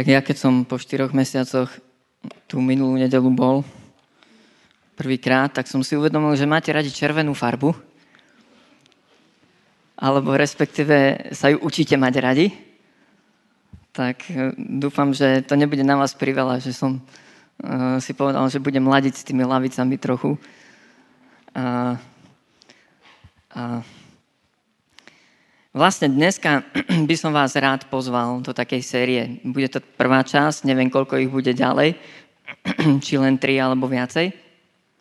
Tak ja keď som po štyroch mesiacoch tú minulú nedelu bol prvýkrát, tak som si uvedomil, že máte radi červenú farbu. Alebo respektíve sa ju učíte mať radi. Tak e, dúfam, že to nebude na vás priveľa, že som uh, si povedal, že budem mladiť s tými lavicami trochu. A, a Vlastne dneska by som vás rád pozval do takej série. Bude to prvá časť, neviem, koľko ich bude ďalej, či len tri alebo viacej.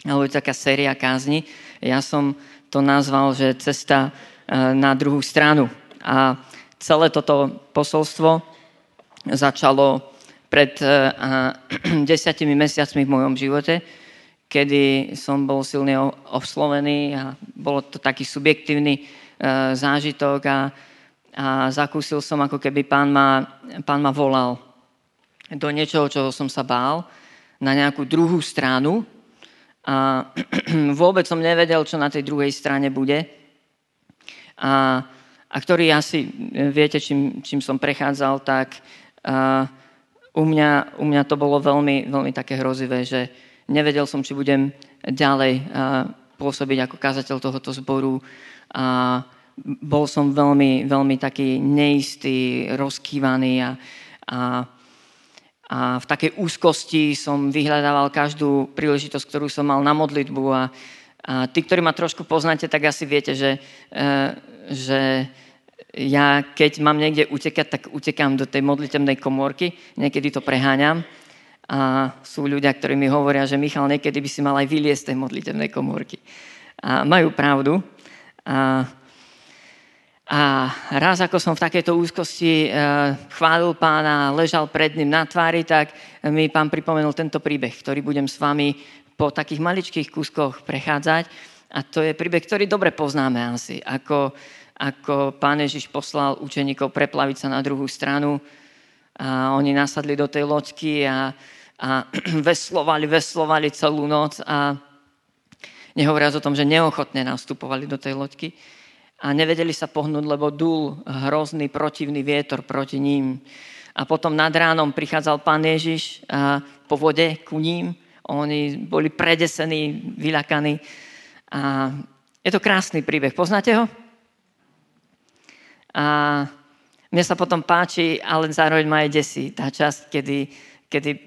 Ale bude taká séria kázni. Ja som to nazval, že cesta e, na druhú stranu. A celé toto posolstvo začalo pred e, desiatimi mesiacmi v mojom živote, kedy som bol silne oslovený a bolo to taký subjektívny zážitok a, a zakúsil som, ako keby pán ma, pán ma volal do niečoho, čo som sa bál, na nejakú druhú stranu a vôbec som nevedel, čo na tej druhej strane bude. A, a ktorý asi, viete, čím, čím som prechádzal, tak a, u, mňa, u mňa to bolo veľmi, veľmi také hrozivé, že nevedel som, či budem ďalej a, pôsobiť ako kazateľ tohoto zboru. A bol som veľmi, veľmi taký neistý, rozkývaný a, a, a v takej úzkosti som vyhľadával každú príležitosť, ktorú som mal na modlitbu. A, a tí, ktorí ma trošku poznáte, tak asi viete, že, e, že ja keď mám niekde utekať, tak utekám do tej modlitebnej komórky, niekedy to preháňam a sú ľudia, ktorí mi hovoria, že Michal, niekedy by si mal aj vyliesť z tej modlitebnej komórky. A majú pravdu. A, a raz, ako som v takejto úzkosti e, chválil pána, ležal pred ním na tvári, tak mi pán pripomenul tento príbeh, ktorý budem s vami po takých maličkých kúskoch prechádzať. A to je príbeh, ktorý dobre poznáme asi. Ako, ako pán Ježiš poslal učeníkov preplaviť sa na druhú stranu. A oni nasadli do tej loďky a, a veslovali, veslovali celú noc a Nehovoriac o tom, že neochotne nastupovali do tej loďky a nevedeli sa pohnúť, lebo dul hrozný protivný vietor proti ním. A potom nad ránom prichádzal pán Ježiš a po vode ku ním. Oni boli predesení, vyľakaní. A je to krásny príbeh. Poznáte ho? A mne sa potom páči, ale zároveň ma aj desí tá časť, kedy, kedy e,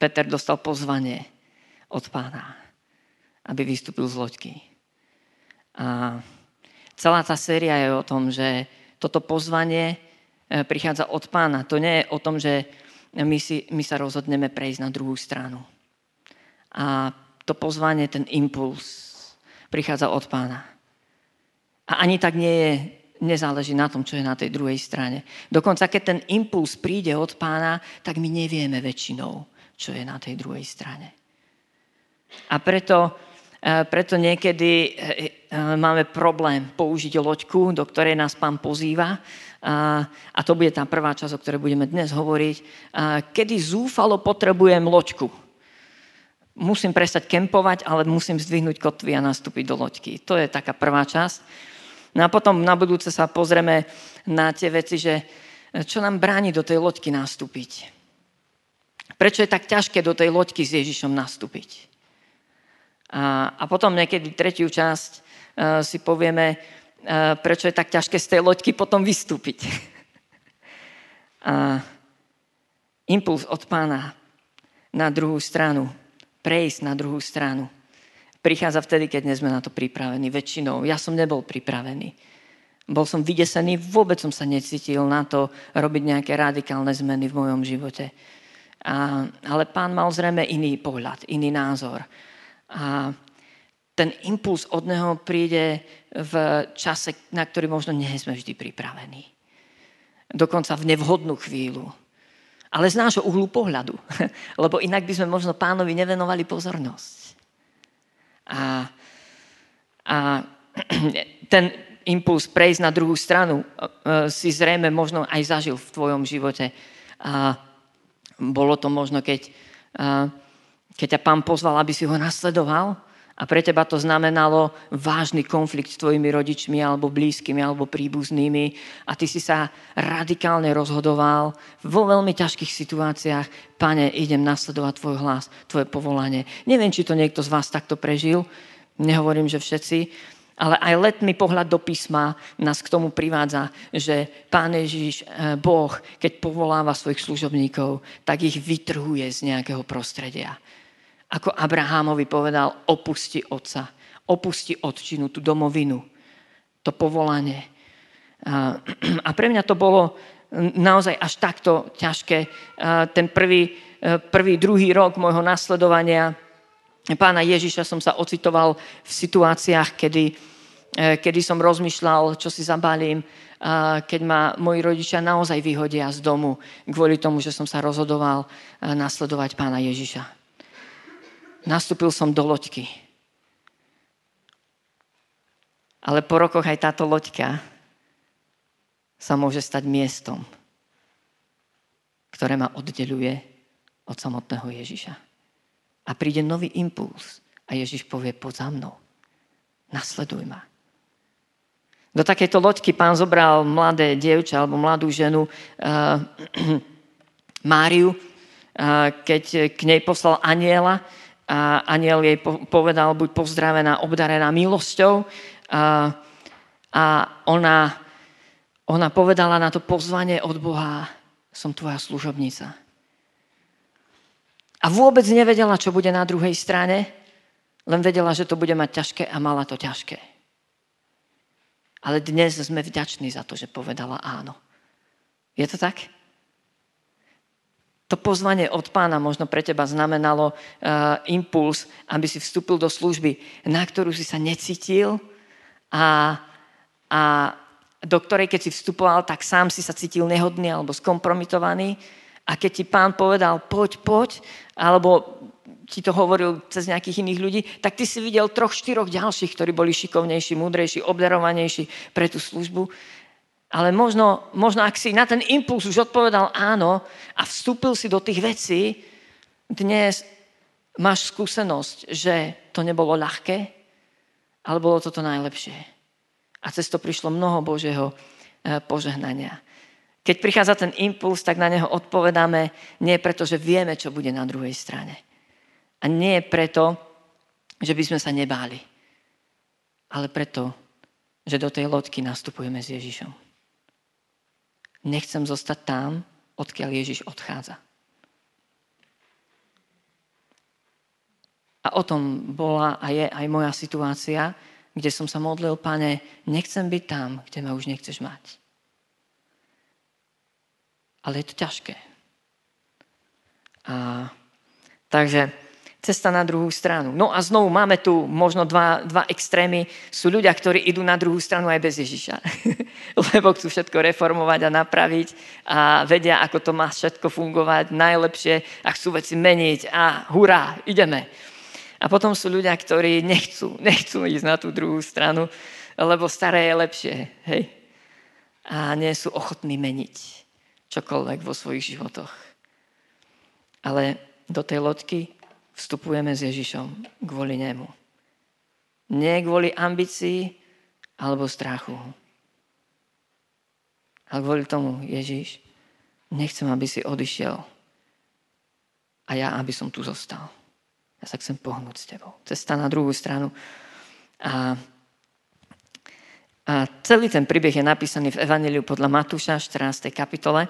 Peter dostal pozvanie od pána aby vystúpil z loďky. A celá tá séria je o tom, že toto pozvanie e, prichádza od pána. To nie je o tom, že my, si, my sa rozhodneme prejsť na druhú stranu. A to pozvanie, ten impuls prichádza od pána. A ani tak nie je, nezáleží na tom, čo je na tej druhej strane. Dokonca, keď ten impuls príde od pána, tak my nevieme väčšinou, čo je na tej druhej strane. A preto preto niekedy e, e, máme problém použiť loďku, do ktorej nás pán pozýva. A to bude tá prvá časť, o ktorej budeme dnes hovoriť. Kedy zúfalo potrebujem loďku. Musím prestať kempovať, ale musím zdvihnúť kotvy a nastúpiť do loďky. To je taká prvá časť. No a potom na budúce sa pozrieme na tie veci, že čo nám bráni do tej loďky nastúpiť. Prečo je tak ťažké do tej loďky s Ježišom nastúpiť? A, a potom niekedy tretiu časť uh, si povieme, uh, prečo je tak ťažké z tej loďky potom vystúpiť. a impuls od pána na druhú stranu, prejsť na druhú stranu, prichádza vtedy, keď nie sme na to pripravení. Väčšinou. Ja som nebol pripravený. Bol som vydesený, vôbec som sa necítil na to robiť nejaké radikálne zmeny v mojom živote. A, ale pán mal zrejme iný pohľad, iný názor. A ten impuls od neho príde v čase, na ktorý možno nie sme vždy pripravení. Dokonca v nevhodnú chvíľu. Ale z nášho uhlu pohľadu. Lebo inak by sme možno pánovi nevenovali pozornosť. A, a ten impuls prejsť na druhú stranu si zrejme možno aj zažil v tvojom živote. A bolo to možno, keď keď ťa pán pozval, aby si ho nasledoval a pre teba to znamenalo vážny konflikt s tvojimi rodičmi alebo blízkymi alebo príbuznými. A ty si sa radikálne rozhodoval vo veľmi ťažkých situáciách, pane, idem nasledovať tvoj hlas, tvoje povolanie. Neviem, či to niekto z vás takto prežil, nehovorím, že všetci, ale aj letný pohľad do písma nás k tomu privádza, že Pán Ježiš, eh, Boh, keď povoláva svojich služobníkov, tak ich vytrhuje z nejakého prostredia ako Abrahámovi povedal, opusti otca, opusti otčinu, tú domovinu, to povolanie. A pre mňa to bolo naozaj až takto ťažké. Ten prvý, prvý druhý rok môjho nasledovania pána Ježiša som sa ocitoval v situáciách, kedy, kedy som rozmýšľal, čo si zabalím, keď ma moji rodičia naozaj vyhodia z domu kvôli tomu, že som sa rozhodoval nasledovať pána Ježiša nastúpil som do loďky. Ale po rokoch aj táto loďka sa môže stať miestom, ktoré ma oddeluje od samotného Ježiša. A príde nový impuls a Ježiš povie, poď za mnou, nasleduj ma. Do takejto loďky pán zobral mladé dievča alebo mladú ženu uh, Máriu, uh, keď k nej poslal aniela, a aniel jej povedal, buď pozdravená, obdarená milosťou. A, a ona, ona povedala na to pozvanie od Boha, som tvoja služobnica. A vôbec nevedela, čo bude na druhej strane, len vedela, že to bude mať ťažké a mala to ťažké. Ale dnes sme vďační za to, že povedala áno. Je to tak? To pozvanie od pána možno pre teba znamenalo uh, impuls, aby si vstúpil do služby, na ktorú si sa necítil a, a do ktorej keď si vstupoval, tak sám si sa cítil nehodný alebo skompromitovaný. A keď ti pán povedal, poď, poď, alebo ti to hovoril cez nejakých iných ľudí, tak ty si videl troch, štyroch ďalších, ktorí boli šikovnejší, múdrejší, obdarovanejší pre tú službu ale možno, možno ak si na ten impuls už odpovedal áno a vstúpil si do tých vecí, dnes máš skúsenosť, že to nebolo ľahké, ale bolo to to najlepšie. A cez to prišlo mnoho Božieho e, požehnania. Keď prichádza ten impuls, tak na neho odpovedáme nie preto, že vieme, čo bude na druhej strane. A nie preto, že by sme sa nebáli, ale preto, že do tej lodky nastupujeme s Ježišom nechcem zostať tam, odkiaľ Ježiš odchádza. A o tom bola a je aj moja situácia, kde som sa modlil, pane, nechcem byť tam, kde ma už nechceš mať. Ale je to ťažké. A, takže cesta na druhú stranu. No a znovu máme tu možno dva, dva extrémy. Sú ľudia, ktorí idú na druhú stranu aj bez Ježiša. Lebo chcú všetko reformovať a napraviť a vedia, ako to má všetko fungovať najlepšie a chcú veci meniť a hurá, ideme. A potom sú ľudia, ktorí nechcú, nechcú ísť na tú druhú stranu, lebo staré je lepšie. Hej? A nie sú ochotní meniť čokoľvek vo svojich životoch. Ale do tej loďky vstupujeme s Ježišom kvôli nemu. Nie kvôli ambícii alebo strachu. Ale kvôli tomu, Ježiš, nechcem, aby si odišiel a ja, aby som tu zostal. Ja sa chcem pohnúť s tebou. Cesta na druhú stranu. A, a celý ten príbeh je napísaný v Evangeliu podľa Matúša, 14. kapitole.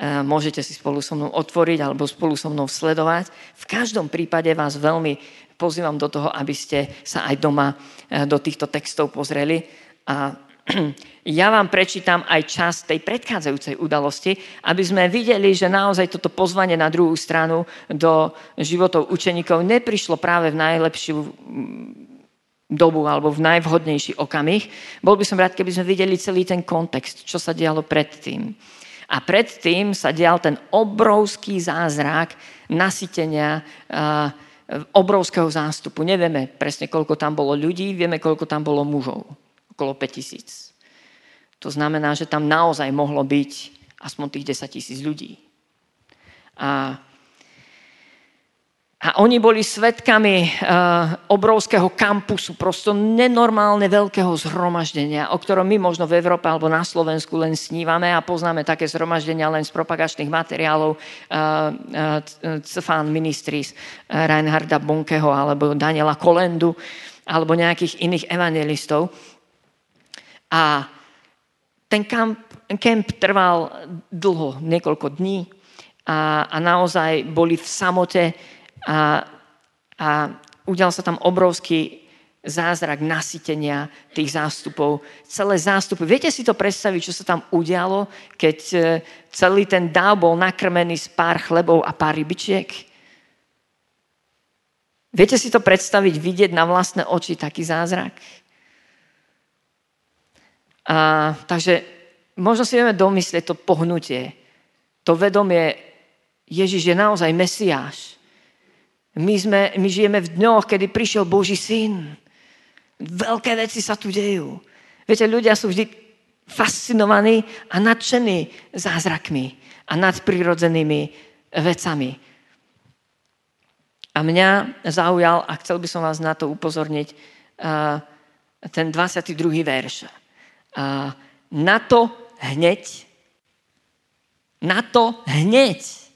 Eh, môžete si spolu so mnou otvoriť alebo spolu so mnou sledovať. V každom prípade vás veľmi pozývam do toho, aby ste sa aj doma eh, do týchto textov pozreli. A ja vám prečítam aj čas tej predchádzajúcej udalosti, aby sme videli, že naozaj toto pozvanie na druhú stranu do životov učeníkov neprišlo práve v najlepšiu dobu alebo v najvhodnejší okamih. Bol by som rád, keby sme videli celý ten kontext, čo sa dialo predtým. A predtým sa dial ten obrovský zázrak nasytenia obrovského zástupu. Nevieme presne, koľko tam bolo ľudí, vieme, koľko tam bolo mužov. Okolo 5000. To znamená, že tam naozaj mohlo byť aspoň tých 10 tisíc ľudí. A A oni boli svetkami uh, obrovského kampusu, prosto nenormálne veľkého zhromaždenia, o ktorom my možno v Európe alebo na Slovensku len snívame a poznáme také zhromaždenia len z propagačných materiálov uh, uh, Cfán Ministries Reinharda Bonkeho alebo Daniela Kolendu alebo nejakých iných evangelistov. A ten kamp, kemp trval dlho, niekoľko dní a, a naozaj boli v samote a, a udial sa tam obrovský zázrak nasytenia tých zástupov. Celé zástupy. Viete si to predstaviť, čo sa tam udialo, keď e, celý ten dáv bol nakrmený z pár chlebov a pár rybičiek? Viete si to predstaviť, vidieť na vlastné oči taký zázrak? A, takže možno si vieme domyslieť to pohnutie, to vedomie, Ježiš je naozaj Mesiáš. My, sme, my žijeme v dňoch, kedy prišiel Boží syn. Veľké veci sa tu dejú. Viete, ľudia sú vždy fascinovaní a nadšení zázrakmi a nadprirodzenými vecami. A mňa zaujal, a chcel by som vás na to upozorniť, ten 22. verš. Na to hneď, na to hneď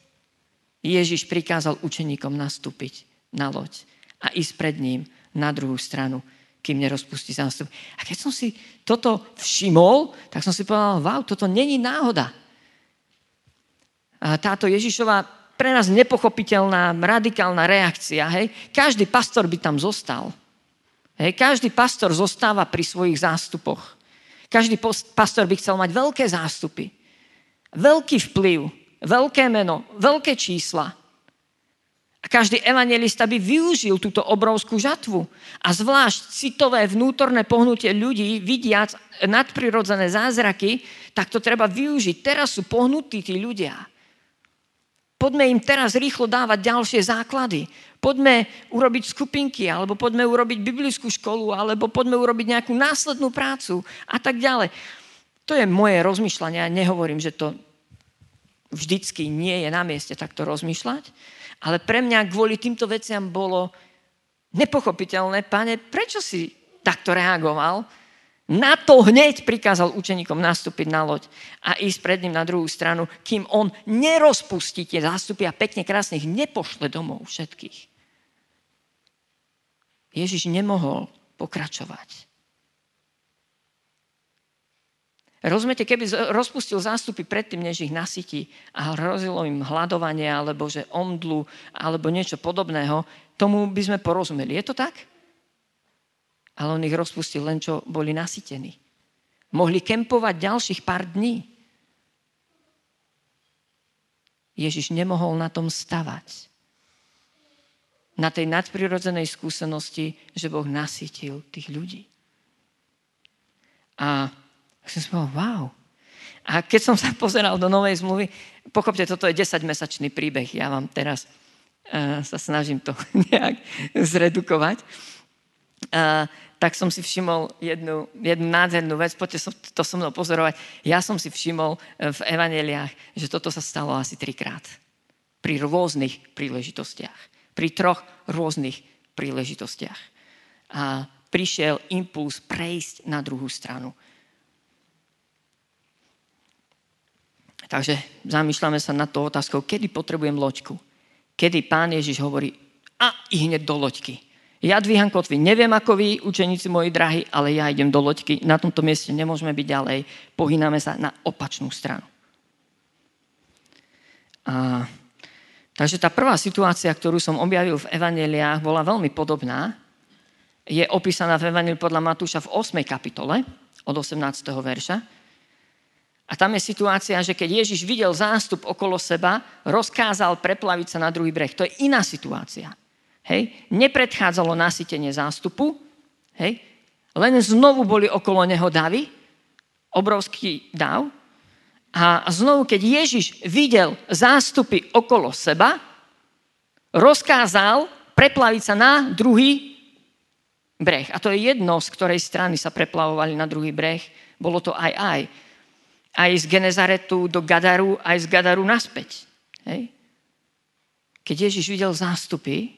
Ježiš prikázal učeníkom nastúpiť na loď a ísť pred ním na druhú stranu, kým nerozpustí zástup. A keď som si toto všimol, tak som si povedal, wow, toto není náhoda. A táto Ježišová pre nás nepochopiteľná, radikálna reakcia, hej, každý pastor by tam zostal. Hej, každý pastor zostáva pri svojich zástupoch. Každý pastor by chcel mať veľké zástupy, veľký vplyv, veľké meno, veľké čísla. A každý evangelista by využil túto obrovskú žatvu. A zvlášť citové vnútorné pohnutie ľudí, vidiac nadprirodzené zázraky, tak to treba využiť. Teraz sú pohnutí tí ľudia. Poďme im teraz rýchlo dávať ďalšie základy. Poďme urobiť skupinky, alebo poďme urobiť biblickú školu, alebo poďme urobiť nejakú následnú prácu a tak ďalej. To je moje rozmýšľanie. Ja nehovorím, že to vždycky nie je na mieste takto rozmýšľať, ale pre mňa kvôli týmto veciam bolo nepochopiteľné, pane, prečo si takto reagoval? Na to hneď prikázal učeníkom nastúpiť na loď a ísť pred ním na druhú stranu, kým on nerozpustí tie zástupy a pekne krásne ich nepošle domov všetkých. Ježiš nemohol pokračovať. Rozumiete, keby rozpustil zástupy predtým, než ich nasytí a hrozilo im hľadovanie, alebo že omdlu, alebo niečo podobného, tomu by sme porozumeli. Je to tak? Ale on ich rozpustil len, čo boli nasytení. Mohli kempovať ďalších pár dní. Ježiš nemohol na tom stavať. Na tej nadprirodzenej skúsenosti, že Boh nasytil tých ľudí. A tak som si povedal, wow. A keď som sa pozeral do novej zmluvy, pochopte, toto je 10-mesačný príbeh. Ja vám teraz uh, sa snažím to nejak zredukovať. Uh, tak som si všimol jednu, jednu nádhernú vec, poďte to so mnou pozorovať. Ja som si všimol e, v evaneliách, že toto sa stalo asi trikrát. Pri rôznych príležitostiach. Pri troch rôznych príležitostiach. A prišiel impuls prejsť na druhú stranu. Takže zamýšľame sa nad tou otázkou, kedy potrebujem loďku. Kedy pán Ježiš hovorí, a i hneď do loďky. Ja dvíham kotvy. Neviem ako vy, učeníci moji drahí, ale ja idem do loďky. Na tomto mieste nemôžeme byť ďalej. Pohyname sa na opačnú stranu. A, takže tá prvá situácia, ktorú som objavil v evaneliách, bola veľmi podobná. Je opísaná v evaneliu podľa Matúša v 8. kapitole od 18. verša. A tam je situácia, že keď Ježiš videl zástup okolo seba, rozkázal preplaviť sa na druhý breh. To je iná situácia. Hej? Nepredchádzalo nasytenie zástupu, hej? len znovu boli okolo neho davy, obrovský dav. A znovu, keď Ježiš videl zástupy okolo seba, rozkázal preplaviť sa na druhý breh. A to je jedno, z ktorej strany sa preplavovali na druhý breh. Bolo to aj aj aj z Genezaretu do Gadaru, aj z Gadaru naspäť. Hej? keď Ježiš videl zástupy,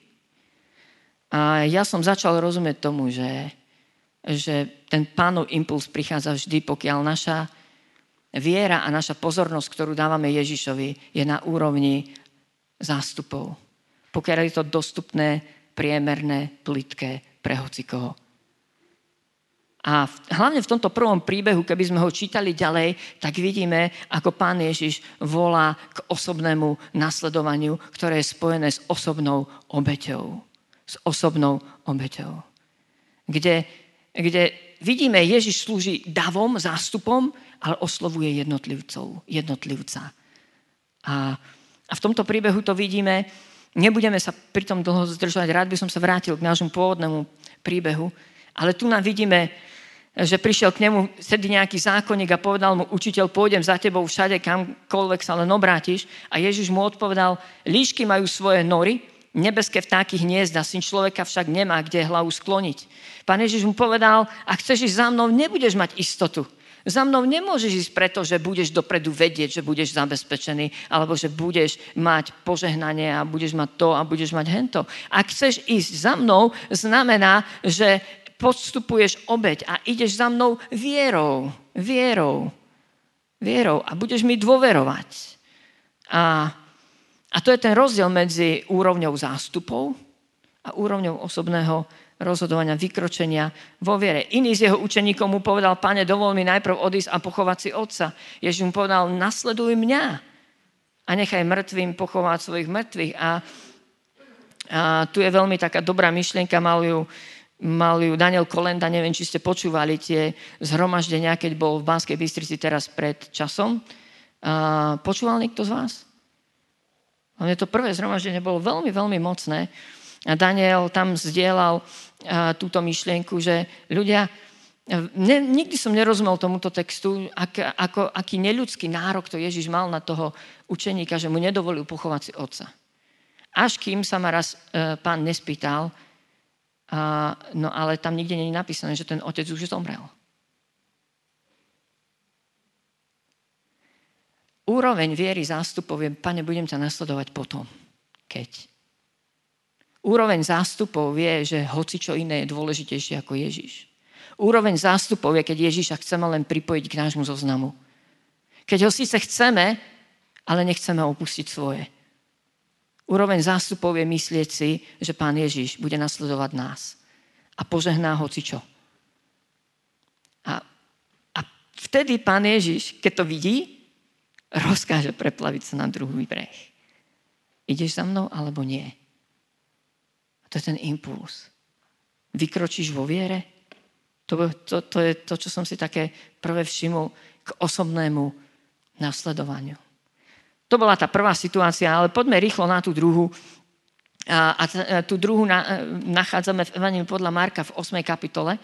a ja som začal rozumieť tomu, že, že ten pánov impuls prichádza vždy, pokiaľ naša viera a naša pozornosť, ktorú dávame Ježišovi, je na úrovni zástupov. Pokiaľ je to dostupné, priemerné, plitké pre hocikoho. A hlavne v tomto prvom príbehu, keby sme ho čítali ďalej, tak vidíme, ako pán Ježiš volá k osobnému nasledovaniu, ktoré je spojené s osobnou obeťou. S osobnou obeťou. Kde, kde vidíme, Ježiš slúži davom, zástupom, ale oslovuje jednotlivcov, jednotlivca. A, a v tomto príbehu to vidíme, nebudeme sa pri tom dlho zdržovať, rád by som sa vrátil k nášmu pôvodnému príbehu, ale tu nám vidíme že prišiel k nemu sedí nejaký zákonník a povedal mu, učiteľ, pôjdem za tebou všade, kamkoľvek sa len obrátiš. A Ježiš mu odpovedal, líšky majú svoje nory, nebeské vtáky hniezda, syn človeka však nemá kde hlavu skloniť. Pán Ježiš mu povedal, ak chceš ísť za mnou, nebudeš mať istotu. Za mnou nemôžeš ísť preto, že budeš dopredu vedieť, že budeš zabezpečený, alebo že budeš mať požehnanie a budeš mať to a budeš mať hento. Ak chceš ísť za mnou, znamená, že podstupuješ obeď a ideš za mnou vierou, vierou, vierou a budeš mi dôverovať. A, a to je ten rozdiel medzi úrovňou zástupov a úrovňou osobného rozhodovania, vykročenia vo viere. Iný z jeho učeníkov mu povedal, pane, dovol mi najprv odísť a pochovať si otca. Ježiš mu povedal, nasleduj mňa a nechaj mŕtvým pochovať svojich mŕtvych. A, a tu je veľmi taká dobrá myšlienka, mal ju Mal ju Daniel Kolenda, neviem, či ste počúvali tie zhromaždenia, keď bol v Banskej Bystrici teraz pred časom. A počúval niekto z vás? Ale to prvé zhromaždenie bolo veľmi, veľmi mocné. A Daniel tam zdieľal túto myšlienku, že ľudia, ne, nikdy som nerozumel tomuto textu, ak, ako, aký neľudský nárok to Ježiš mal na toho učeníka, že mu nedovolil pochovať si otca. Až kým sa ma raz e, pán nespýtal, a, no ale tam nikde je napísané, že ten otec už zomrel. Úroveň viery zástupov je, pane, budem ťa nasledovať potom, keď. Úroveň zástupov vie, že hoci čo iné je dôležitejšie ako Ježiš. Úroveň zástupov je, keď Ježiša chceme len pripojiť k nášmu zoznamu. Keď ho síce chceme, ale nechceme opustiť svoje. Úroveň zástupov je myslieť si, že Pán Ježiš bude nasledovať nás a požehná hoci čo. A, a vtedy Pán Ježiš, keď to vidí, rozkáže preplaviť sa na druhý breh. Ideš za mnou alebo nie? A to je ten impuls. Vykročíš vo viere? To, to, to je to, čo som si také prvé všimol k osobnému nasledovaniu. To bola tá prvá situácia, ale poďme rýchlo na tú druhú. A, a tú druhú na, nachádzame v Evangeliu podľa Marka v 8. kapitole.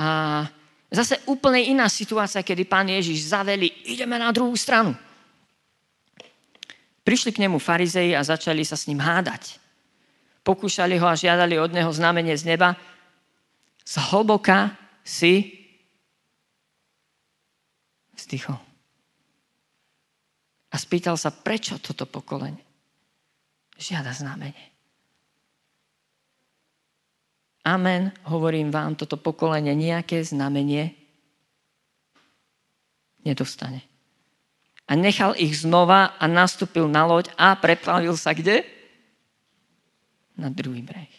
A zase úplne iná situácia, kedy pán Ježiš zaveli, ideme na druhú stranu. Prišli k nemu farizeji a začali sa s ním hádať. Pokúšali ho a žiadali od neho znamenie z neba. Z hlboka si vzdychol a spýtal sa, prečo toto pokolenie žiada znamenie. Amen, hovorím vám, toto pokolenie nejaké znamenie nedostane. A nechal ich znova a nastúpil na loď a preplavil sa kde? Na druhý breh.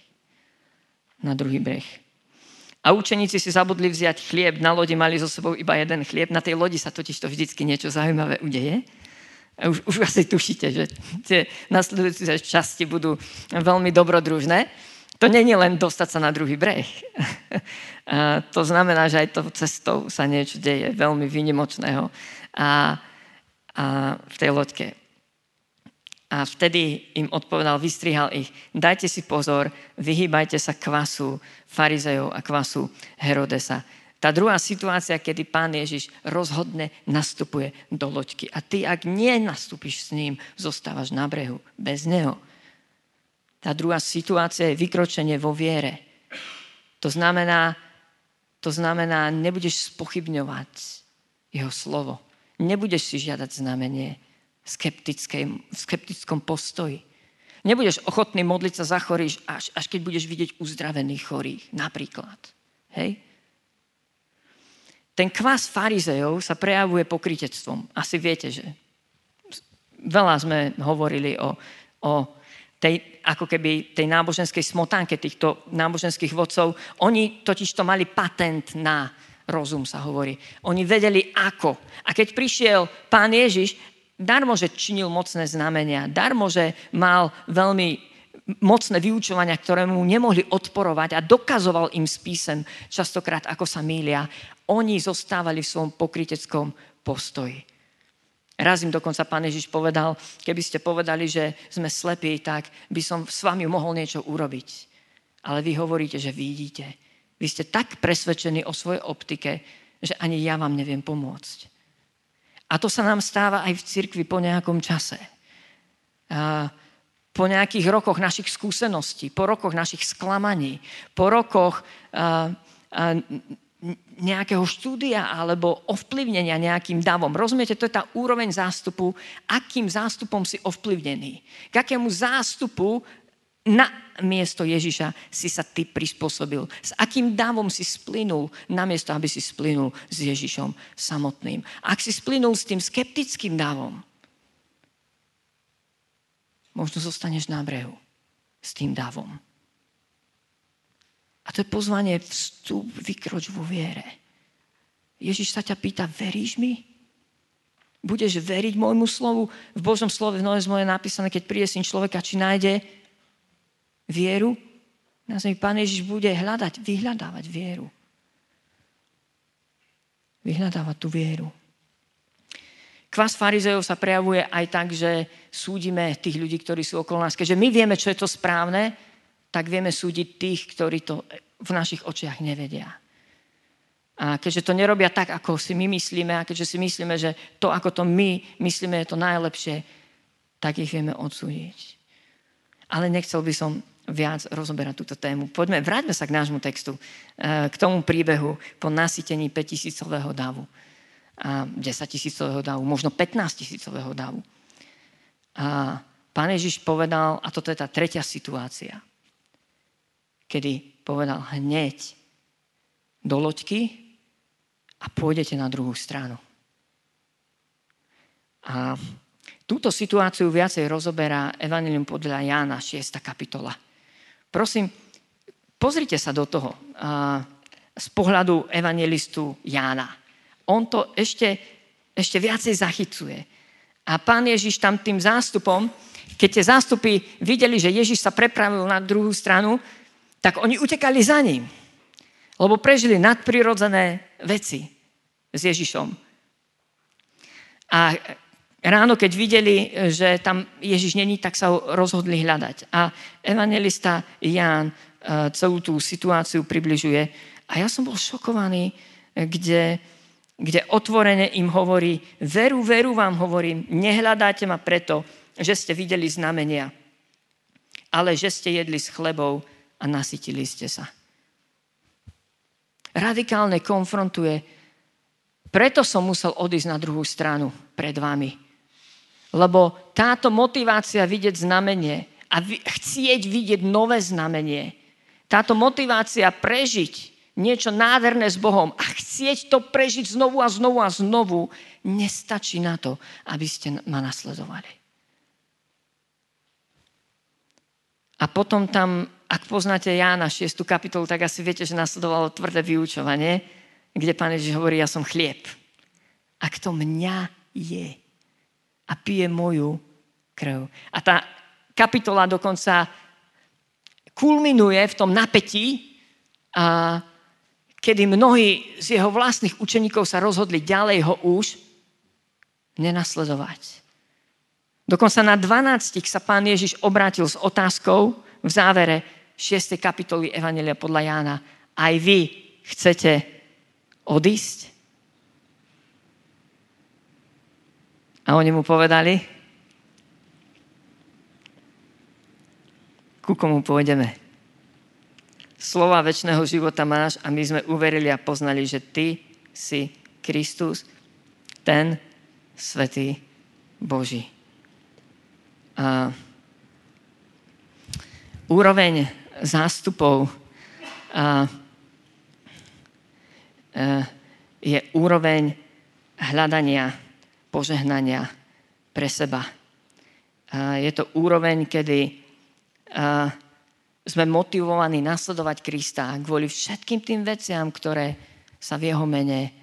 Na druhý breh. A učeníci si zabudli vziať chlieb. Na lodi mali so sebou iba jeden chlieb. Na tej lodi sa totiž to vždycky niečo zaujímavé udeje. Už, už asi tušíte, že tie nasledujúce časti budú veľmi dobrodružné. To není len dostať sa na druhý breh. A to znamená, že aj to cestou sa niečo deje veľmi výnimočného a, a v tej loďke. A vtedy im odpovedal, vystrihal ich, dajte si pozor, vyhýbajte sa kvasu farizejov a kvasu Herodesa tá druhá situácia, kedy pán Ježiš rozhodne nastupuje do loďky. A ty, ak nie nastúpiš s ním, zostávaš na brehu bez neho. Tá druhá situácia je vykročenie vo viere. To znamená, to znamená, nebudeš spochybňovať jeho slovo. Nebudeš si žiadať znamenie v skeptickom postoji. Nebudeš ochotný modliť sa za chorých, až, až keď budeš vidieť uzdravených chorých, napríklad. Hej? Ten kvás farizejov sa prejavuje pokritectvom. Asi viete, že veľa sme hovorili o, o tej, ako keby tej náboženskej smotánke týchto náboženských vodcov. Oni totiž to mali patent na rozum, sa hovorí. Oni vedeli ako. A keď prišiel pán Ježiš, darmo, že činil mocné znamenia, darmo, že mal veľmi mocné vyučovania, ktoré mu nemohli odporovať a dokazoval im spísem častokrát, ako sa mília. Oni zostávali v svojom pokriteckom postoji. Raz im dokonca pán Ježiš povedal, keby ste povedali, že sme slepí, tak by som s vami mohol niečo urobiť. Ale vy hovoríte, že vidíte. Vy ste tak presvedčení o svojej optike, že ani ja vám neviem pomôcť. A to sa nám stáva aj v cirkvi po nejakom čase. A po nejakých rokoch našich skúseností, po rokoch našich sklamaní, po rokoch a, a, nejakého štúdia alebo ovplyvnenia nejakým davom. Rozumiete, to je tá úroveň zástupu, akým zástupom si ovplyvnený. K akému zástupu na miesto Ježiša si sa ty prispôsobil. S akým davom si splynul na miesto, aby si splynul s Ježišom samotným. Ak si splynul s tým skeptickým davom, možno zostaneš na brehu s tým davom. A to je pozvanie vstup, vykroč vo viere. Ježiš sa ťa pýta, veríš mi? Budeš veriť môjmu slovu? V Božom slove v zmluve je napísané, keď príde syn človeka, či nájde vieru? Na zemi Pán Ježiš bude hľadať, vyhľadávať vieru. Vyhľadávať tú vieru. Kvas farizejov sa prejavuje aj tak, že súdime tých ľudí, ktorí sú okolo nás. Keďže my vieme, čo je to správne, tak vieme súdiť tých, ktorí to v našich očiach nevedia. A keďže to nerobia tak, ako si my myslíme, a keďže si myslíme, že to, ako to my myslíme, je to najlepšie, tak ich vieme odsúdiť. Ale nechcel by som viac rozoberať túto tému. Poďme, vráťme sa k nášmu textu, eh, k tomu príbehu po nasytení 5000 davu. A 10 tisícového davu, možno 15 tisícového davu. A pán Ježiš povedal, a toto je tá tretia situácia, kedy povedal hneď do loďky a pôjdete na druhú stranu. A túto situáciu viacej rozoberá Evangelium podľa Jána, 6. kapitola. Prosím, pozrite sa do toho z pohľadu evangelistu Jána. On to ešte, ešte viacej zachycuje. A pán Ježiš tam tým zástupom, keď tie zástupy videli, že Ježiš sa prepravil na druhú stranu, tak oni utekali za ním. Lebo prežili nadprirodzené veci s Ježišom. A ráno, keď videli, že tam Ježiš není, tak sa ho rozhodli hľadať. A evangelista Ján e, celú tú situáciu približuje. A ja som bol šokovaný, kde, kde otvorene im hovorí, veru, veru vám hovorím, nehľadáte ma preto, že ste videli znamenia, ale že ste jedli s chlebou a nasytili ste sa. Radikálne konfrontuje. Preto som musel odísť na druhú stranu pred vami. Lebo táto motivácia vidieť znamenie a chcieť vidieť nové znamenie, táto motivácia prežiť niečo nádherné s Bohom a chcieť to prežiť znovu a znovu a znovu, nestačí na to, aby ste ma nasledovali. A potom tam ak poznáte Jána 6. kapitolu, tak asi viete, že nasledovalo tvrdé vyučovanie, kde pán Ježiš hovorí, ja som chlieb. A kto mňa je a pije moju krv. A tá kapitola dokonca kulminuje v tom napätí, a kedy mnohí z jeho vlastných učeníkov sa rozhodli ďalej ho už nenasledovať. Dokonca na 12 sa pán Ježiš obrátil s otázkou v závere, 6. kapitoly Evangelia podľa Jána. Aj vy chcete odísť? A oni mu povedali, ku komu pôjdeme. Slova väčšného života máš a my sme uverili a poznali, že ty si Kristus, ten svetý Boží. A úroveň zástupov je úroveň hľadania požehnania pre seba. Je to úroveň, kedy sme motivovaní nasledovať Krista kvôli všetkým tým veciam, ktoré sa v jeho mene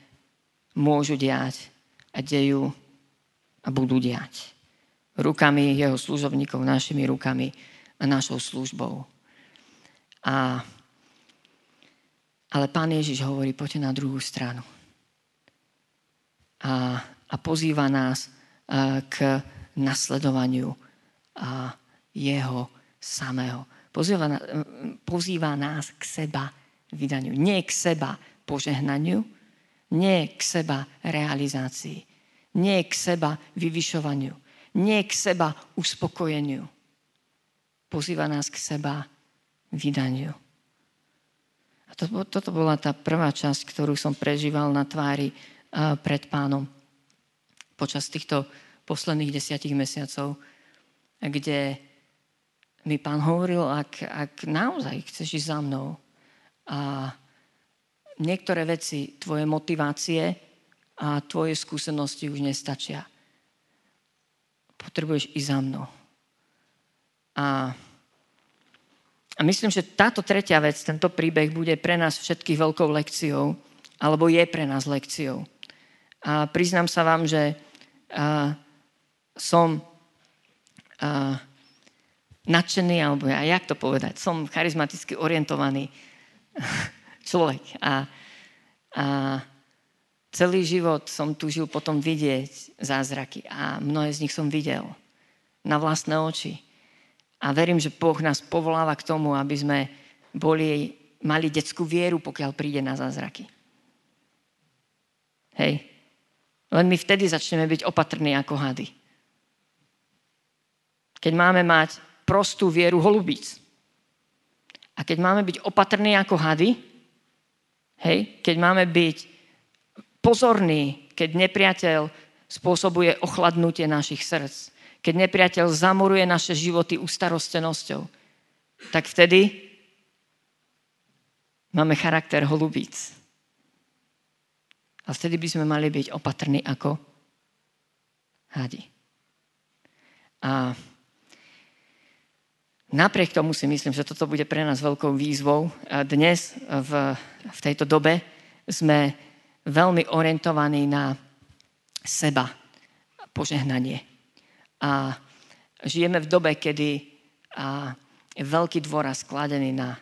môžu diať a dejú a budú diať. Rukami jeho služobníkov, našimi rukami a našou službou. A, ale pán Ježiš hovorí, poďte na druhú stranu. A, a pozýva nás a, k nasledovaniu a jeho samého. Pozýva, pozýva nás k seba vydaniu. Nie k seba požehnaniu, nie k seba realizácii, nie k seba vyvyšovaniu, nie k seba uspokojeniu. Pozýva nás k seba vydaniu. A to, toto bola tá prvá časť, ktorú som prežíval na tvári pred pánom počas týchto posledných desiatich mesiacov, kde mi pán hovoril, ak, ak naozaj chceš ísť za mnou a niektoré veci, tvoje motivácie a tvoje skúsenosti už nestačia. Potrebuješ ísť za mnou. A, a myslím, že táto tretia vec, tento príbeh bude pre nás všetkých veľkou lekciou, alebo je pre nás lekciou. A priznám sa vám, že a, som a, nadšený, alebo ja, jak to povedať, som charizmaticky orientovaný človek. A, a celý život som tužil potom vidieť zázraky a mnohé z nich som videl na vlastné oči. A verím, že Boh nás povoláva k tomu, aby sme boli, mali detskú vieru, pokiaľ príde na zázraky. Hej. Len my vtedy začneme byť opatrní ako hady. Keď máme mať prostú vieru holubíc. A keď máme byť opatrní ako hady, Hej? Keď máme byť pozorní, keď nepriateľ spôsobuje ochladnutie našich srdc, keď nepriateľ zamoruje naše životy ustarostenosťou, tak vtedy máme charakter holubíc. A vtedy by sme mali byť opatrní ako hadi. A Napriek tomu si myslím, že toto bude pre nás veľkou výzvou. Dnes v, v tejto dobe sme veľmi orientovaní na seba, požehnanie. A žijeme v dobe, kedy a, je veľký dôraz skladený na,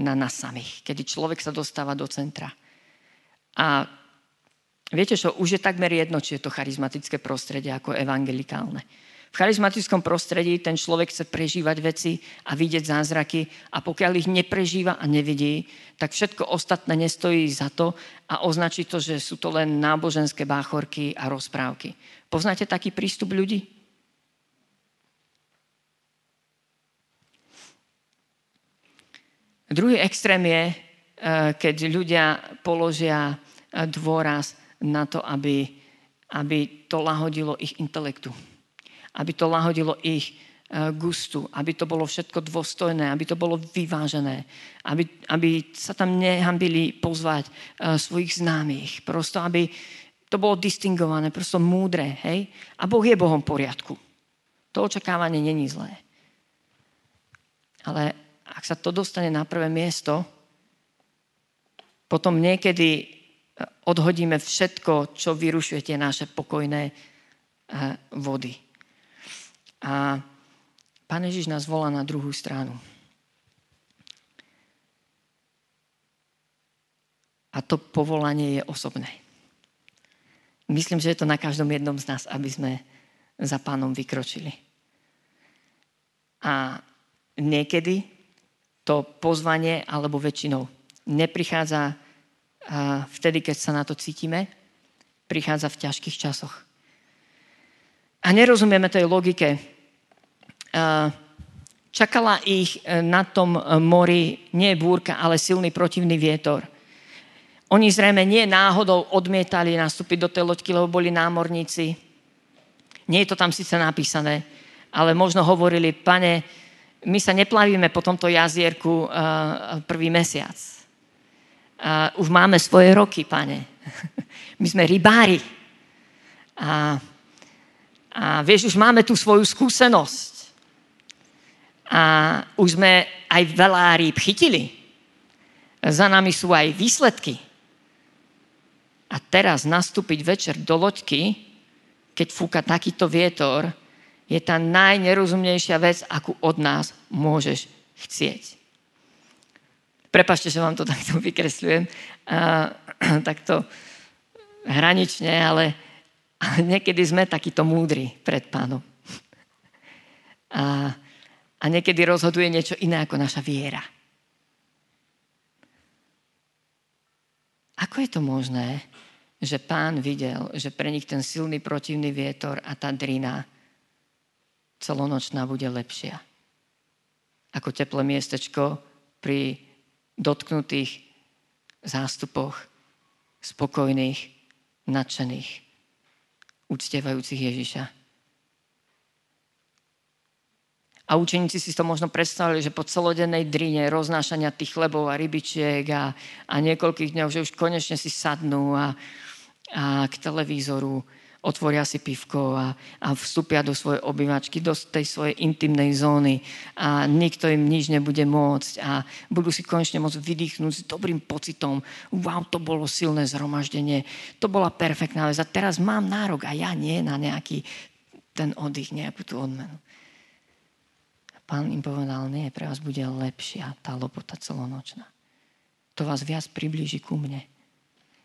na nás samých, kedy človek sa dostáva do centra. A viete čo, už je takmer jedno, či je to charizmatické prostredie ako evangelikálne. V charizmatickom prostredí ten človek chce prežívať veci a vidieť zázraky a pokiaľ ich neprežíva a nevidí, tak všetko ostatné nestojí za to a označí to, že sú to len náboženské báchorky a rozprávky. Poznáte taký prístup ľudí? Druhý extrém je, eh, keď ľudia položia eh, dôraz na to, aby, aby to lahodilo ich intelektu aby to lahodilo ich e, gustu, aby to bolo všetko dôstojné, aby to bolo vyvážené, aby, aby sa tam nehambili pozvať svojich známych, prosto aby to bolo distingované, prosto múdre, hej? A Boh je Bohom poriadku. To očakávanie není zlé. Ale ak sa to dostane na prvé miesto, potom niekedy e, odhodíme všetko, čo vyrušuje tie naše pokojné vody. A Pán Ježiš nás volá na druhú stranu. A to povolanie je osobné. Myslím, že je to na každom jednom z nás, aby sme za pánom vykročili. A niekedy to pozvanie, alebo väčšinou, neprichádza vtedy, keď sa na to cítime, prichádza v ťažkých časoch. A nerozumieme tej logike. Čakala ich e, na tom mori nie búrka, ale silný protivný vietor. Oni zrejme nie náhodou odmietali nastúpiť do tej loďky, lebo boli námorníci. Nie je to tam síce napísané, ale možno hovorili, pane, my sa neplavíme po tomto jazierku prvý mesiac. Už máme svoje roky, pane. My sme rybári. A, a vieš, už máme tú svoju skúsenosť. A už sme aj veľa rýb chytili. Za nami sú aj výsledky. A teraz nastúpiť večer do loďky, keď fúka takýto vietor, je tá najnerozumnejšia vec, akú od nás môžeš chcieť. Prepašte, že vám to takto vykresľujem, a, takto hranične, ale, ale niekedy sme takýto múdri pred pánom. A, a niekedy rozhoduje niečo iné ako naša viera. Ako je to možné, že pán videl, že pre nich ten silný protivný vietor a tá drina celonočná bude lepšia. Ako teplé miestečko pri dotknutých zástupoch spokojných, nadšených, uctievajúcich Ježiša. A učeníci si to možno predstavili, že po celodennej drine roznášania tých chlebov a rybičiek a, a niekoľkých dňov, že už konečne si sadnú a, a k televízoru otvoria si pivko a, a vstúpia do svojej obyvačky, do tej svojej intimnej zóny a nikto im nič nebude môcť a budú si konečne môcť vydýchnuť s dobrým pocitom. Wow, to bolo silné zhromaždenie, to bola perfektná vec a teraz mám nárok a ja nie na nejaký ten oddych, nejakú tú odmenu. Pán im povedal, nie, pre vás bude lepšia tá lopota celonočná. To vás viac priblíži ku mne.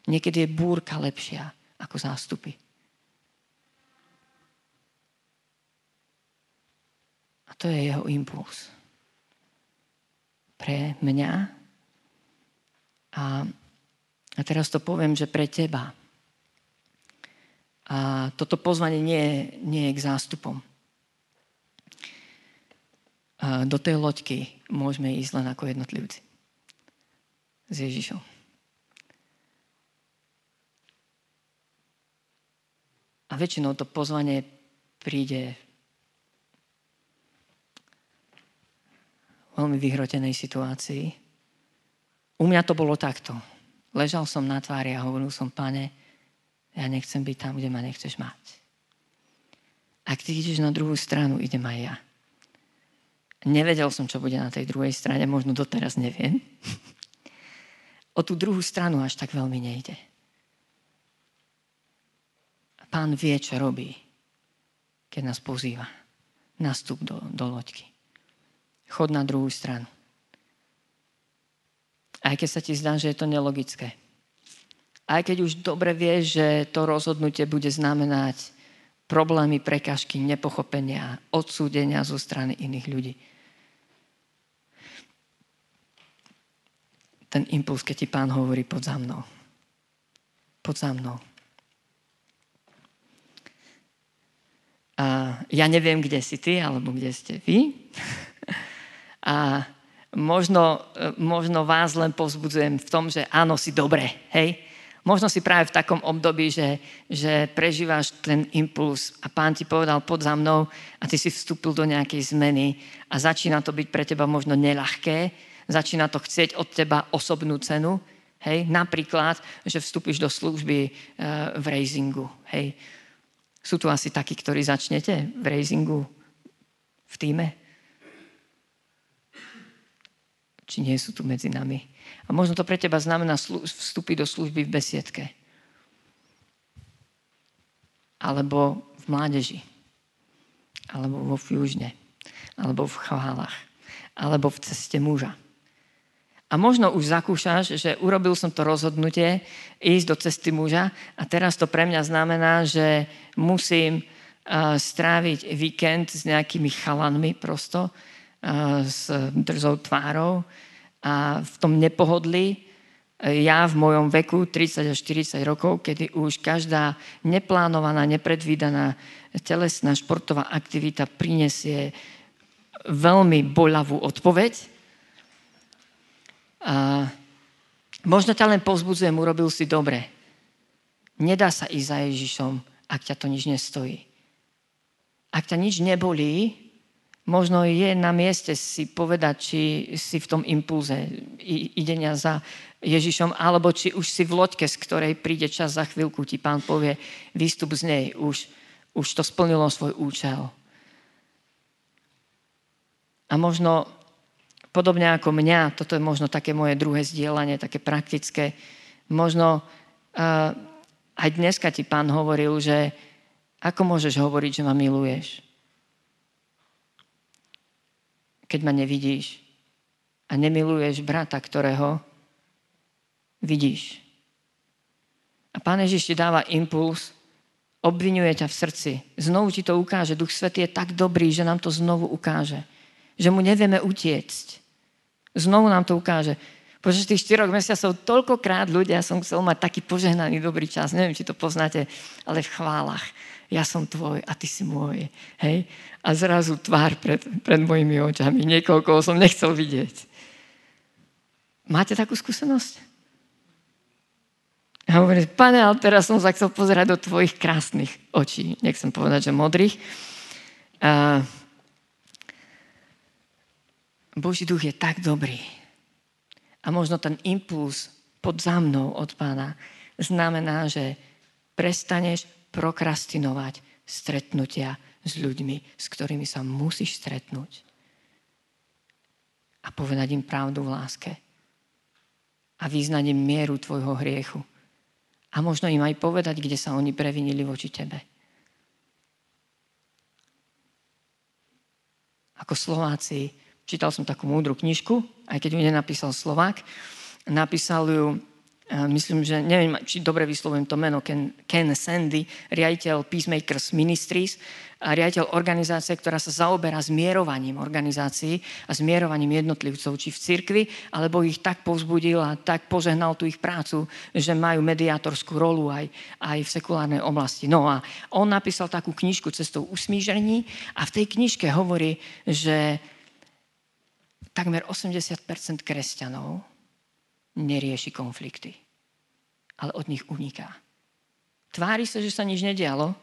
Niekedy je búrka lepšia ako zástupy. To je jeho impuls. Pre mňa. A, a teraz to poviem, že pre teba. A toto pozvanie nie, nie je k zástupom do tej loďky môžeme ísť len ako jednotlivci. S Ježišom. A väčšinou to pozvanie príde veľmi vyhrotenej situácii. U mňa to bolo takto. Ležal som na tvári a hovoril som, pane, ja nechcem byť tam, kde ma nechceš mať. Ak ty ideš na druhú stranu, idem aj ja. Nevedel som, čo bude na tej druhej strane, možno doteraz neviem. O tú druhú stranu až tak veľmi nejde. Pán vie, čo robí, keď nás pozýva. Nastup do, do loďky. Chod na druhú stranu. Aj keď sa ti zdá, že je to nelogické. Aj keď už dobre vieš, že to rozhodnutie bude znamenať problémy, prekažky, nepochopenia, odsúdenia zo strany iných ľudí. ten impuls, keď ti pán hovorí pod za mnou. Pod za mnou. A ja neviem, kde si ty, alebo kde ste vy. A možno, možno vás len povzbudzujem v tom, že áno, si dobre, hej? Možno si práve v takom období, že, že prežívaš ten impuls a pán ti povedal pod za mnou a ty si vstúpil do nejakej zmeny a začína to byť pre teba možno neľahké, začína to chcieť od teba osobnú cenu. Hej? Napríklad, že vstúpiš do služby uh, v raisingu. Hej? Sú tu asi takí, ktorí začnete v raisingu v týme? Či nie sú tu medzi nami? A možno to pre teba znamená vstúpiť do služby v besiedke. Alebo v mládeži. Alebo vo fúžne. Alebo v chválach. Alebo v ceste muža. A možno už zakúšaš, že urobil som to rozhodnutie ísť do cesty muža a teraz to pre mňa znamená, že musím stráviť víkend s nejakými chalanmi prosto, uh, s drzou tvárou a v tom nepohodli ja v mojom veku 30 až 40 rokov, kedy už každá neplánovaná, nepredvídaná telesná športová aktivita prinesie veľmi boľavú odpoveď, a možno ťa len povzbudzujem, urobil si dobre. Nedá sa ísť za Ježišom, ak ťa to nič nestojí. Ak ťa nič nebolí, Možno je na mieste si povedať, či si v tom impulze idenia za Ježišom, alebo či už si v loďke, z ktorej príde čas za chvíľku, ti pán povie, výstup z nej, už, už to splnilo svoj účel. A možno podobne ako mňa, toto je možno také moje druhé zdieľanie, také praktické, možno uh, aj dneska ti pán hovoril, že ako môžeš hovoriť, že ma miluješ? Keď ma nevidíš a nemiluješ brata, ktorého vidíš. A pán Ježiš ti dáva impuls, obvinuje ťa v srdci. Znovu ti to ukáže. Duch Svetý je tak dobrý, že nám to znovu ukáže. Že mu nevieme utiecť. Znovu nám to ukáže. Počas tých 4 mesiacov toľkokrát ľudia som chcel mať taký požehnaný dobrý čas. Neviem, či to poznáte, ale v chválach. Ja som tvoj a ty si môj. Hej? A zrazu tvár pred, pred mojimi očami. Niekoľko som nechcel vidieť. Máte takú skúsenosť? A hovorí, pane, ale teraz som sa chcel pozerať do tvojich krásnych očí. Nechcem povedať, že modrých. A Boží duch je tak dobrý, a možno ten impuls pod za mnou od pána znamená, že prestaneš prokrastinovať stretnutia s ľuďmi, s ktorými sa musíš stretnúť. A povedať im pravdu v láske. A vyznať im mieru tvojho hriechu. A možno im aj povedať, kde sa oni previnili voči tebe. Ako Slováci Čítal som takú múdru knižku, aj keď ju nenapísal Slovák. Napísal ju, myslím, že neviem, či dobre vyslovujem to meno, Ken, Ken Sandy, riaditeľ Peacemakers Ministries, a riaditeľ organizácie, ktorá sa zaoberá zmierovaním organizácií a zmierovaním jednotlivcov, či v cirkvi, alebo ich tak povzbudil a tak požehnal tú ich prácu, že majú mediátorskú rolu aj, aj v sekulárnej oblasti. No a on napísal takú knižku cestou usmížení a v tej knižke hovorí, že takmer 80% kresťanov nerieši konflikty, ale od nich uniká. Tvári sa, že sa nič nedialo,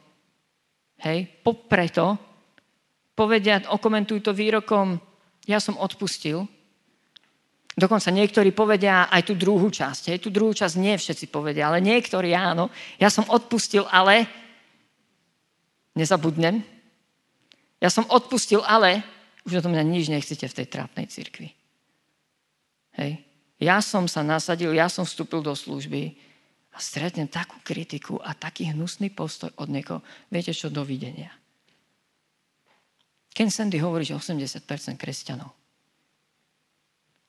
hej, popreto povedia, okomentujú to výrokom, ja som odpustil, Dokonca niektorí povedia aj tú druhú časť. Hej, tú druhú časť nie všetci povedia, ale niektorí áno. Ja som odpustil, ale nezabudnem. Ja som odpustil, ale už o tom mňa nič nechcete v tej trápnej cirkvi. Hej. Ja som sa nasadil, ja som vstúpil do služby a stretnem takú kritiku a taký hnusný postoj od niekoho. Viete čo, dovidenia. Ken Sandy hovorí, že 80% kresťanov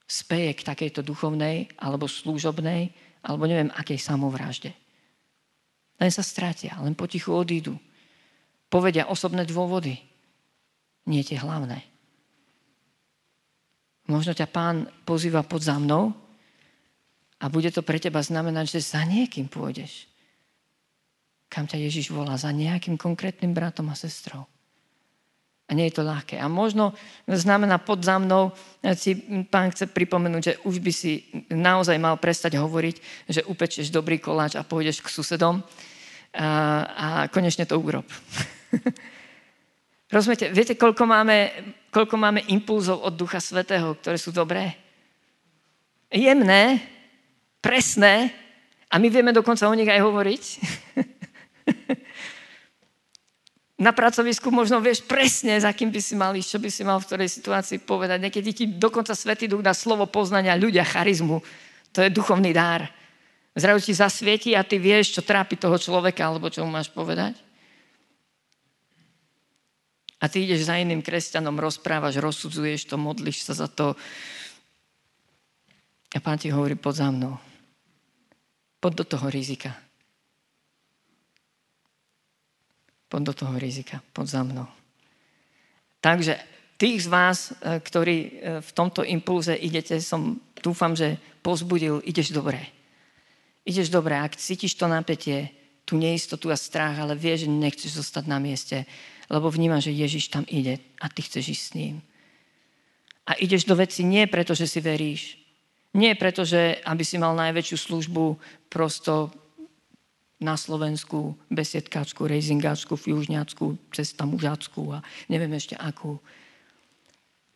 speje k takejto duchovnej alebo služobnej alebo neviem akej samovražde. Len sa stratia, len potichu odídu. Povedia osobné dôvody. Nie tie hlavné. Možno ťa pán pozýva pod za mnou a bude to pre teba znamenať, že za niekým pôjdeš. Kam ťa Ježiš volá? Za nejakým konkrétnym bratom a sestrou. A nie je to ľahké. A možno znamená pod za mnou, si pán chce pripomenúť, že už by si naozaj mal prestať hovoriť, že upečieš dobrý koláč a pôjdeš k susedom a, a konečne to urob. Rozumiete? Viete, koľko máme, koľko máme impulzov od Ducha Svetého, ktoré sú dobré? Jemné, presné a my vieme dokonca o nich aj hovoriť. Na pracovisku možno vieš presne, za kým by si mal ísť, čo by si mal v ktorej situácii povedať. Niekedy ti dokonca Svetý Duch dá slovo poznania ľudia, charizmu. To je duchovný dár. Zrazu ti zasvieti a ty vieš, čo trápi toho človeka, alebo čo mu máš povedať. A ty ideš za iným kresťanom, rozprávaš, rozsudzuješ to, modlíš sa za to. A pán ti hovorí, pod za mnou. Pod do toho rizika. Pod do toho rizika, pod za mnou. Takže tých z vás, e, ktorí e, v tomto impulze idete, som dúfam, že pozbudil, ideš dobre. Ideš dobre, ak cítiš to napätie, tú neistotu a strach, ale vieš, že nechceš zostať na mieste, lebo vníma, že Ježiš tam ide a ty chceš ísť s ním. A ideš do veci nie preto, že si veríš. Nie preto, že aby si mal najväčšiu službu prosto na Slovensku, besiedkáčku, rejzingáčku, fjužňáčku, cesta mužáčku a neviem ešte akú.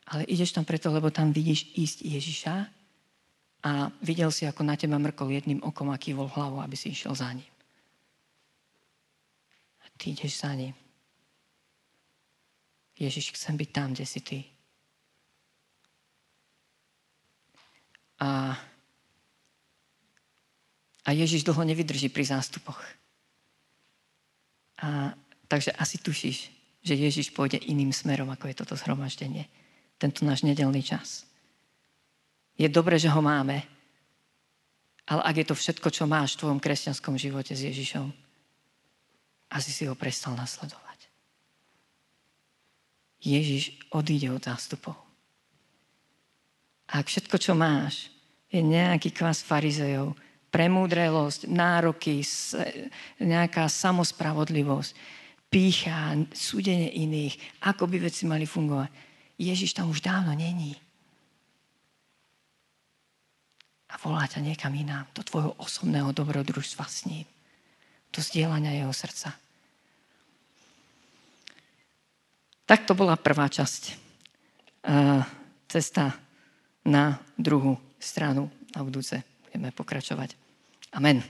ale ideš tam preto, lebo tam vidíš ísť Ježiša a videl si, ako na teba mrkol jedným okom a kývol hlavu, aby si išiel za ním. A ty ideš za ním. Ježiš, chcem byť tam, kde si ty. A, a Ježiš dlho nevydrží pri zástupoch. A, takže asi tušíš, že Ježiš pôjde iným smerom, ako je toto zhromaždenie. Tento náš nedelný čas. Je dobré, že ho máme, ale ak je to všetko, čo máš v tvojom kresťanskom živote s Ježišom, asi si ho prestal nasledovať. Ježiš odíde od zástupov. A ak všetko, čo máš, je nejaký kvás farizejov, premúdrelosť, nároky, nejaká samospravodlivosť, pícha, súdenie iných, ako by veci mali fungovať. Ježiš tam už dávno není. A volá ťa niekam inám, do tvojho osobného dobrodružstva s ním, do zdieľania jeho srdca. Tak to bola prvá časť. Cesta na druhú stranu. Na budúce budeme pokračovať. Amen.